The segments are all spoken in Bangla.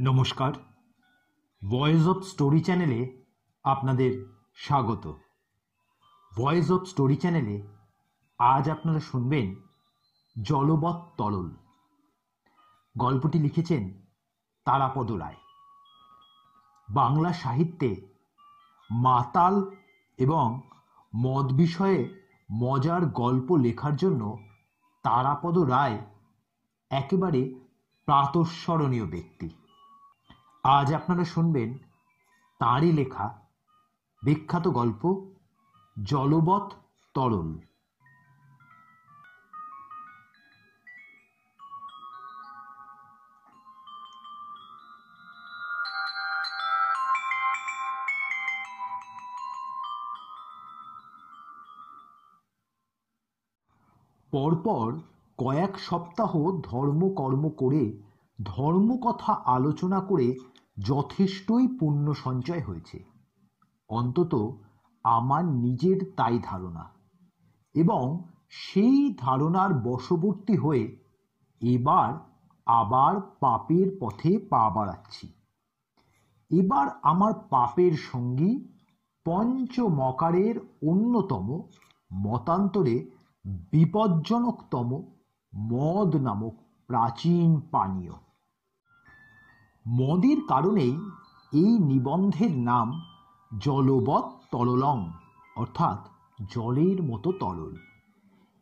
নমস্কার। ভয়েস অফ স্টোরি চ্যানেলে আপনাদের স্বাগত। ভয়েস অফ স্টোরি চ্যানেলে আজ আপনারা শুনবেন জলবৎ তরল। গল্পটি লিখেছেন তারাপদ রায়। বাংলা সাহিত্যে মাতাল এবং মদ বিষয়ে মজার গল্প লেখার জন্য তারাপদ রায় একেবারে প্রাতঃস্মরণীয় ব্যক্তি। আজ আপনারা শুনবেন তাঁরই লেখা বিখ্যাত গল্প, জলবৎ তরল। পরপর কয়েক সপ্তাহ ধর্মকর্ম করে ধর্মকথা আলোচনা করে যথেষ্টই পুণ্য সঞ্চয় হয়েছে। অন্তত আমার নিজের তাই ধারণা। এবং সেই ধারণার বশবর্তী হয়ে এবার আবার পাপের পথে পা বাড়াচ্ছি। এবার আমার পাপের সঙ্গী পঞ্চমকারের অন্যতম, মতান্তরে বিপজ্জনকতম মদ নামক প্রাচীন পানীয়। মদের কারণেই এই নিবন্ধের নাম জলবৎ তরলং, অর্থাৎ জলের মতো তরল।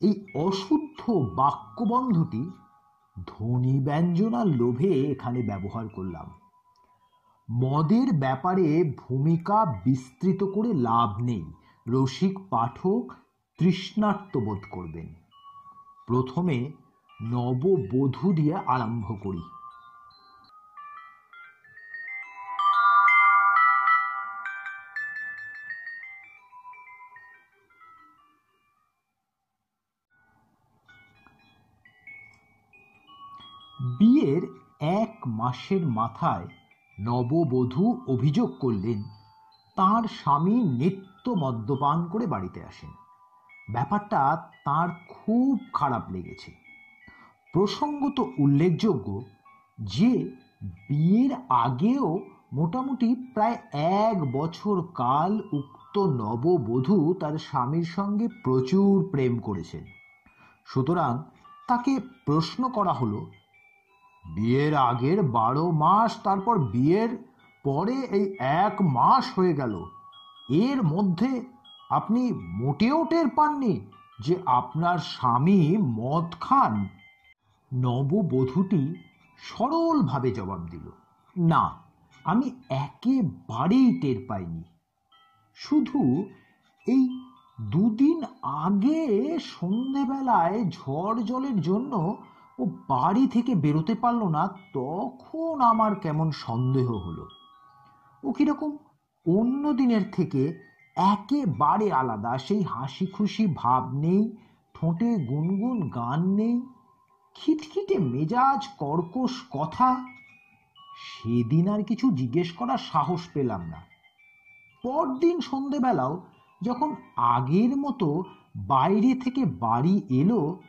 এই অশুদ্ধ বাক্যবন্ধটি ধ্বনি ব্যঞ্জনার লোভে এখানে ব্যবহার করলাম। মদের ব্যাপারে ভূমিকা বিস্তৃত করে লাভ নেই, রসিক পাঠক তৃষ্ণার্ত বোধ করবেন। প্রথমে নববধূ দিয়ে আরম্ভ করি। মাসের মাথায় নববধূ অভিযোগ করলেন, তার স্বামী নিত্য মদ্যপান করে বাড়িতে আসেন। ব্যাপারটা তার খুব খারাপ লেগেছে। প্রসঙ্গত উল্লেখযোগ্য যে, বিয়ের আগেও মোটামুটি প্রায় এক বছর কাল উক্ত নববধূ তার স্বামীর সঙ্গে প্রচুর প্রেম করেছেন। সুতরাং তাকে প্রশ্ন করা হলো বিয়ের আগের বারো মাস, তারপর বিয়ের পরে এই এক মাস হয়ে গেল। এর মধ্যে আপনি মোটেও টের পাননি যে আপনার স্বামী মদ খান। নববধূটি সরলভাবে জবাব দিল, না, আমি একেবারেই টের পাইনি। শুধু এই দুদিন আগে সন্ধেবেলায় ঝড় জলের জন্য ও বাড়ি থেকে বেরোতে পারল না, তখন আমার কেমন সন্দেহ হলো। ও কীরকম অন্য দিনের থেকে একেবারে আলাদা, সেই হাসি খুশি ভাব নেই, ঠোঁটে গুনগুন গান নেই, খিটখিটে মেজাজ, কর্কশ কথা। সেদিন আর কিছু জিজ্ঞেস করার সাহস পেলাম না। পরদিন সন্ধেবেলাও যখন আগের মতো বাইরে থেকে বাড়ি এলো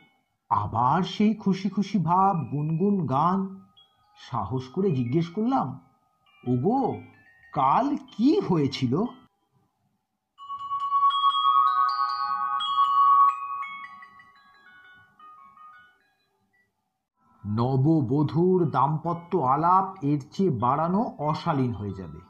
আবার সেই খুশি খুশি ভাব, গুনগুন গান। সাহস করে জিজ্ঞেস করলাম, ওগো, কাল কি হয়েছিল? নববধূর দাম্পত্য আলাপ এর চেয়ে বাড়ানো অশালীন হয়ে যাবে।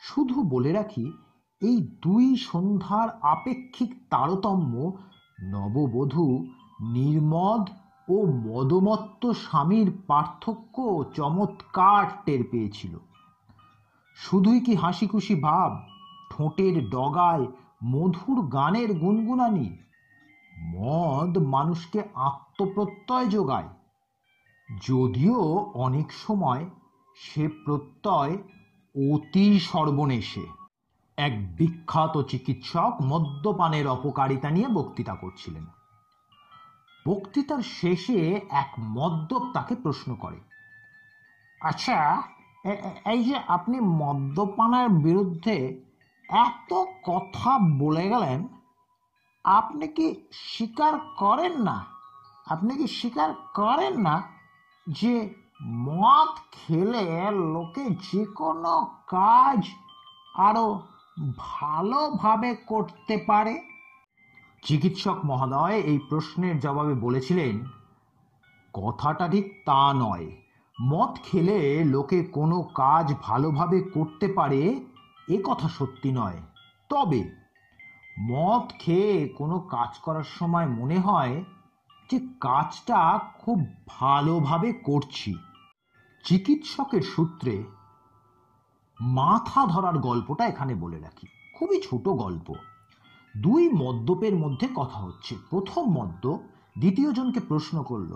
শুধু বলে রাখি, এই দুই সন্ধ্যার আপেক্ষিক তারতম্য নববধূ নির্মদ ও মদমত্ত স্বামীর পার্থক্য চমৎকার টের পেয়েছিল। শুধুই কি হাসি খুশি ভাব, ঠোঁটের ডগায় মধুর গানের গুনগুনানি? মদ মানুষকে আত্মপ্রত্যয় যোগায়। যদিও অনেক সময় সে প্রত্যয় অতি সর্বনেশে। এক বিখ্যাত চিকিৎসক মদ্যপানের অপকারিতা নিয়ে বক্তৃতা করছিলেন। বক্তৃতার শেষে এক মদ্যপ তাকে প্রশ্ন করে। আচ্ছা এই যে আপনি মদ্যপানের বিরুদ্ধে এত কথা বলে গেলেন, আপনি কি স্বীকার করেন না? আপনি কি স্বীকার করেন না যে মদ খেলে লোকে যে কোনো কাজ আরও ভালোভাবে করতে পারে? চিকিৎসক মহোদয় এই প্রশ্নের জবাবে বলেছিলেন, কথাটা ঠিক তা নয়। মদ খেলে লোকে কোনো কাজ ভালোভাবে করতে পারে, এ কথা সত্যি নয়। তবে মদ খেয়ে কোনো কাজ করার সময় মনে হয় যে কাজটা খুব ভালোভাবে করছি। চিকিৎসকের সূত্রে মাথা ধরার গল্পটা এখানে বলে রাখি। খুবই ছোট গল্প। দুই মদ্যপের মধ্যে কথা হচ্ছে। প্রথম মদ্য দ্বিতীয় জনকে প্রশ্ন করল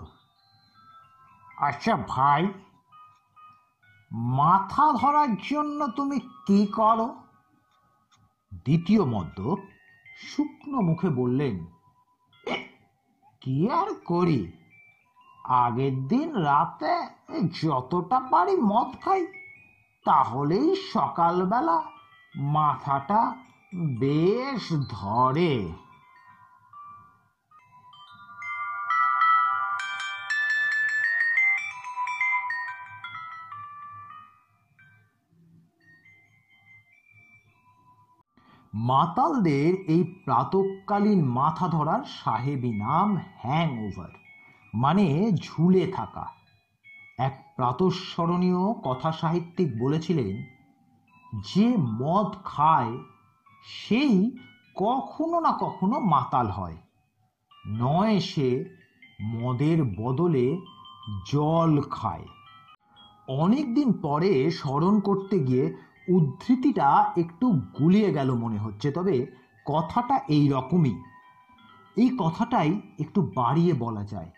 আচ্ছা ভাই, মাথা ধরার জন্য তুমি কি করো? দ্বিতীয় মদ্য শুকনো মুখে বললেন কি আর করি? আগের দিন রাতে যতটা পারি মদ খাই, তাহলেই সকালবেলা মাথাটা বেশ ধরে। মাতালদের এই প্রাতকালীন মাথা ধরার সাহেবী নাম হ্যাং ওভার মানে ঝুলে থাকা। এক প্রাতঃস্মরণীয় কথা সাহিত্যিক বলেছিলেন, যে মদ খায় সেই কখনো না কখনো মাতাল হয়। নয় সে মদের বদলে জল খায়। অনেক দিন পরে স্মরণ করতে গিয়ে উদ্ধৃতিটা একটু গুলিয়ে গেল মনে হচ্ছে, তবে কথাটা এই রকমই। এই কথাটাই একটু বাড়িয়ে বলা যায়।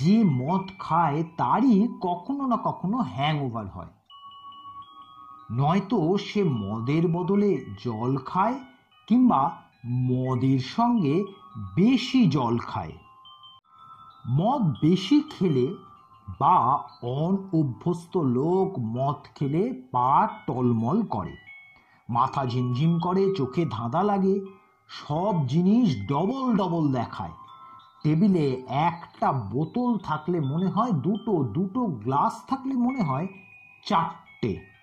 যে মদ খায় তারই কখনো না কখনো হ্যাং ওভার হয়। নয়তো সে মদের বদলে জল খায় কিংবা মদের সঙ্গে বেশি জল খায়। মদ বেশি খেলে বা অনঅভ্যস্ত লোক মদ খেলে পা টলমল করে। মাথা ঝিমঝিম করে, চোখে ধাঁধা লাগে, সব জিনিস ডবল ডবল দেখায়। টেবিলে একটা বোতল থাকলে মনে হয়, দুটো দুটো গ্লাস থাকলে মনে হয়, চারটে।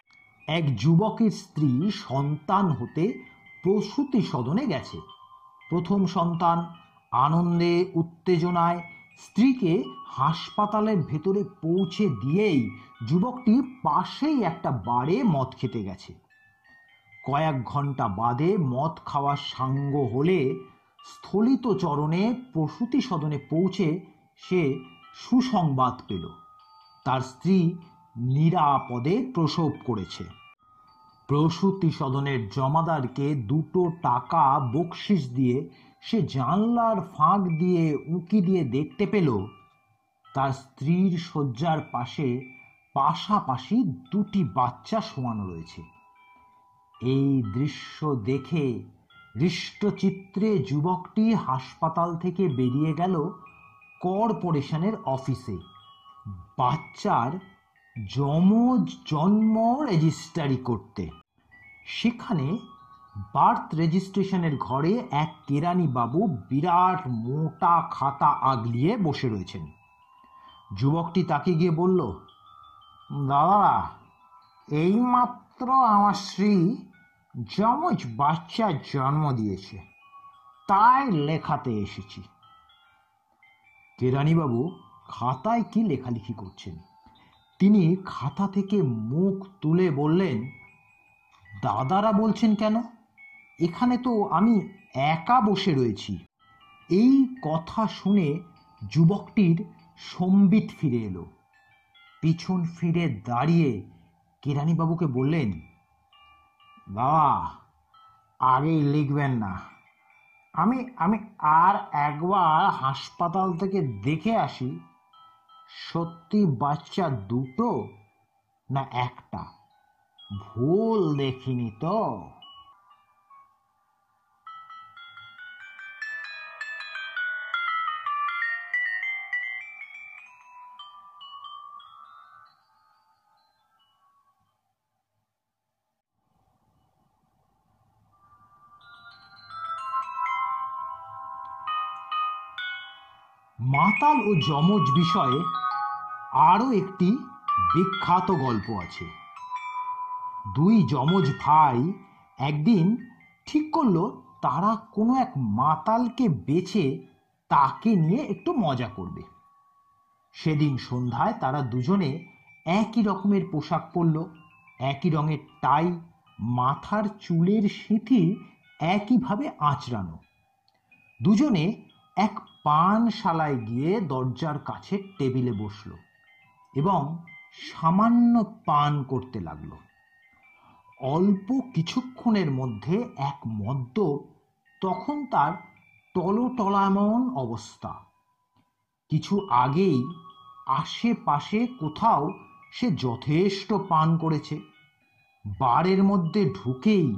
এক যুবকের স্ত্রী সন্তান হতে প্রসূতি সদনে গেছে। প্রথম সন্তান আনন্দে, উত্তেজনায় স্ত্রীকে হাসপাতালের ভেতরে পৌঁছে দিয়েই যুবকটি পাশেই একটা বারে মদ খেতে গেছে। কয়েক ঘণ্টা বাদে মদ খাওয়ার সাঙ্গ হলে স্থলিত চরণে প্রসূতি সদনে পৌঁছে সে সুসংবাদ পেল। তার স্ত্রী নিরাপদে প্রসব করেছে। প্রসূতি সদনের জমাদারকে দুটো টাকা বকশিস দিয়ে সে জানলার ফাঁক দিয়ে উঁকি দিয়ে দেখতে পেল। তার স্ত্রীর শয্যার পাশে পাশাপাশি দুটি বাচ্চা শোয়ানো রয়েছে। এই দৃশ্য দেখে হৃষ্টচিত্রে যুবকটি হাসপাতাল থেকে বেরিয়ে গেল কর্পোরেশনের অফিসে। বাচ্চার যমজ জন্ম রেজিস্টারি করতে। সেখানে বার্থ রেজিস্ট্রেশনের ঘরে এক কেরানি বাবু বিরাট মোটা খাতা আগলিয়ে বসে রয়েছেন। যুবকটি তাকে গিয়ে বলল, দাদা, এইমাত্র আমার স্ত্রী যমজ বাচ্চার জন্ম দিয়েছে, তাই লেখাতে এসেছি। কেরানিবাবু খাতায় কি লেখালেখি করছেন? তিনি খাতা থেকে মুখ তুলে বললেন দাদারা বলছেন কেন? এখানে তো আমি একা বসে রয়েছি। এই কথা শুনে যুবকটির সম্বিত ফিরে এলো। পিছন ফিরে দাঁড়িয়ে কেরানিবাবুকে বললেন, বাবা আগেই লিখবেন না। আমি আমি আর একবার হাসপাতাল থেকে দেখে আসি, সত্যি বাচ্চা দুটো না একটা? ভুল দেখিনি তো। মাতাল ও যমজ বিষয়ে আরও একটি বিখ্যাত গল্প আছে। দুই যমজ ভাই একদিন ঠিক করল তারা কোনো এক মাতালকে বেছে তাকে নিয়ে একটু মজা করবে। সেদিন সন্ধ্যায় তারা দুজনে একই রকমের পোশাক পরল, একই রঙের টাই, মাথার চুলের সিঁথি একইভাবে আঁচড়ানো। দুজনে এক পানশালায় গিয়ে দরজার কাছে টেবিলে বসল এবং সামান্য পান করতে লাগল। অল্প কিছুক্ষণের মধ্যে এক মদ্য, তখন তার টলটলামন অবস্থা। কিছু আগেই আশেপাশে কোথাও সে যথেষ্ট পান করেছে। বারের মধ্যে ঢুকেই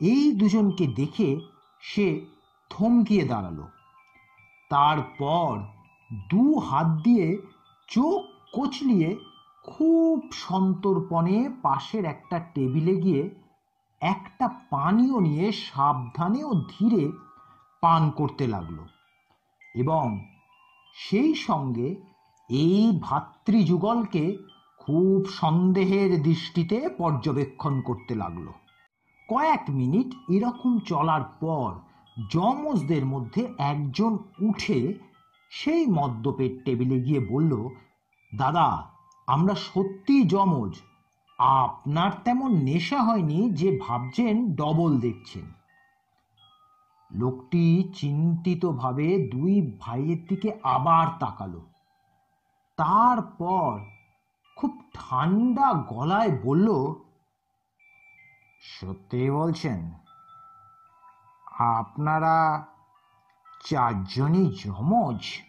এই দুজনকে দেখে সে থমকিয়ে দাঁড়াল। তারপর দু হাত দিয়ে চোখ কচলিয়ে খুব সন্তর্পণে পাশের একটা টেবিলে গিয়ে একটা পানীয় নিয়ে সাবধানে ও ধীরে পান করতে লাগল এবং সেই সঙ্গে এই ভাতৃযুগলকে খুব সন্দেহের দৃষ্টিতে পর্যবেক্ষণ করতে লাগল। কয়েক মিনিট এরকম চলার পর যমজদের মধ্যে একজন উঠে সেই মদ্যপের টেবিলে গিয়ে বলল, দাদা আমরা সত্যি যমজ। আপনার তেমন নেশা হয়নি যে ভাবছেন ডবল দেখছেন। লোকটি চিন্তিতভাবে দুই ভাইয়ের দিকে আবার তাকালো। তারপর খুব ঠান্ডা গলায় বলল, সত্যি বলছেন? আপনারা চারজনই যমজ?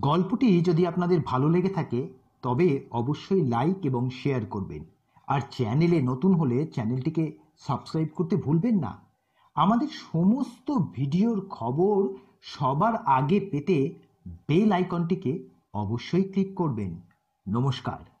গল্পটি যদি আপনাদের ভালো লেগে থাকে, তবে অবশ্যই লাইক এবং শেয়ার করবেন। আর চ্যানেলে নতুন হলে চ্যানেলটিকে সাবস্ক্রাইব করতে ভুলবেন না। আমাদের সমস্ত ভিডিওর খবর সবার আগে পেতে বেল আইকনটিকে অবশ্যই ক্লিক করবেন। নমস্কার।